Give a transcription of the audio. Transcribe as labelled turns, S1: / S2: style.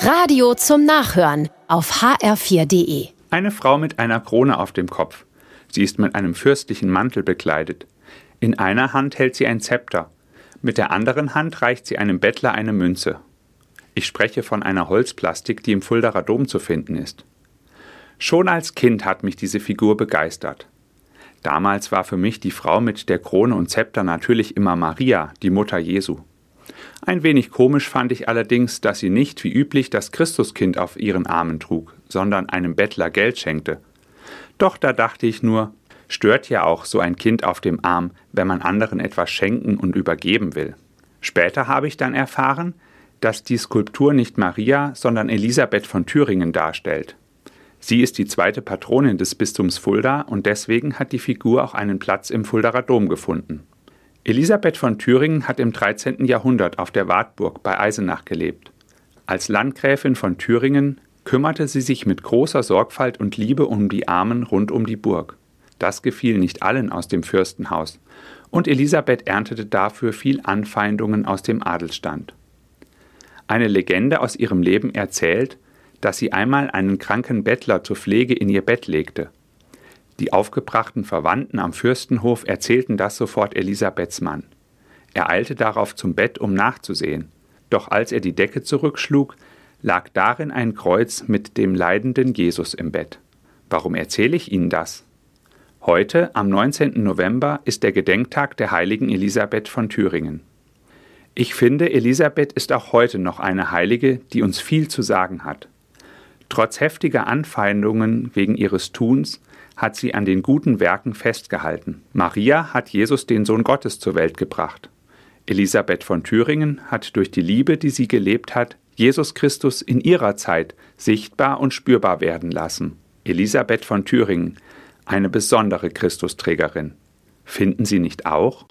S1: Radio zum Nachhören auf hr4.de.
S2: Eine Frau mit einer Krone auf dem Kopf. Sie ist mit einem fürstlichen Mantel bekleidet. In einer Hand hält sie ein Zepter. Mit der anderen Hand reicht sie einem Bettler eine Münze. Ich spreche von einer Holzplastik, die im Fuldaer Dom zu finden ist. Schon als Kind hat mich diese Figur begeistert. Damals war für mich die Frau mit der Krone und Zepter natürlich immer Maria, die Mutter Jesu. Ein wenig komisch fand ich allerdings, dass sie nicht wie üblich das Christuskind auf ihren Armen trug, sondern einem Bettler Geld schenkte. Doch da dachte ich nur, stört ja auch so ein Kind auf dem Arm, wenn man anderen etwas schenken und übergeben will. Später habe ich dann erfahren, dass die Skulptur nicht Maria, sondern Elisabeth von Thüringen darstellt. Sie ist die zweite Patronin des Bistums Fulda und deswegen hat die Figur auch einen Platz im Fuldaer Dom gefunden. Elisabeth von Thüringen hat im 13. Jahrhundert auf der Wartburg bei Eisenach gelebt. Als Landgräfin von Thüringen kümmerte sie sich mit großer Sorgfalt und Liebe um die Armen rund um die Burg. Das gefiel nicht allen aus dem Fürstenhaus, und Elisabeth erntete dafür viel Anfeindungen aus dem Adelstand. Eine Legende aus ihrem Leben erzählt, dass sie einmal einen kranken Bettler zur Pflege in ihr Bett legte. Die aufgebrachten Verwandten am Fürstenhof erzählten das sofort Elisabeths Mann. Er eilte darauf zum Bett, um nachzusehen. Doch als er die Decke zurückschlug, lag darin ein Kreuz mit dem leidenden Jesus im Bett. Warum erzähle ich Ihnen das? Heute, am 19. November, ist der Gedenktag der heiligen Elisabeth von Thüringen. Ich finde, Elisabeth ist auch heute noch eine Heilige, die uns viel zu sagen hat. Trotz heftiger Anfeindungen wegen ihres Tuns hat sie an den guten Werken festgehalten. Maria hat Jesus den Sohn Gottes zur Welt gebracht. Elisabeth von Thüringen hat durch die Liebe, die sie gelebt hat, Jesus Christus in ihrer Zeit sichtbar und spürbar werden lassen. Elisabeth von Thüringen, eine besondere Christusträgerin. Finden Sie nicht auch?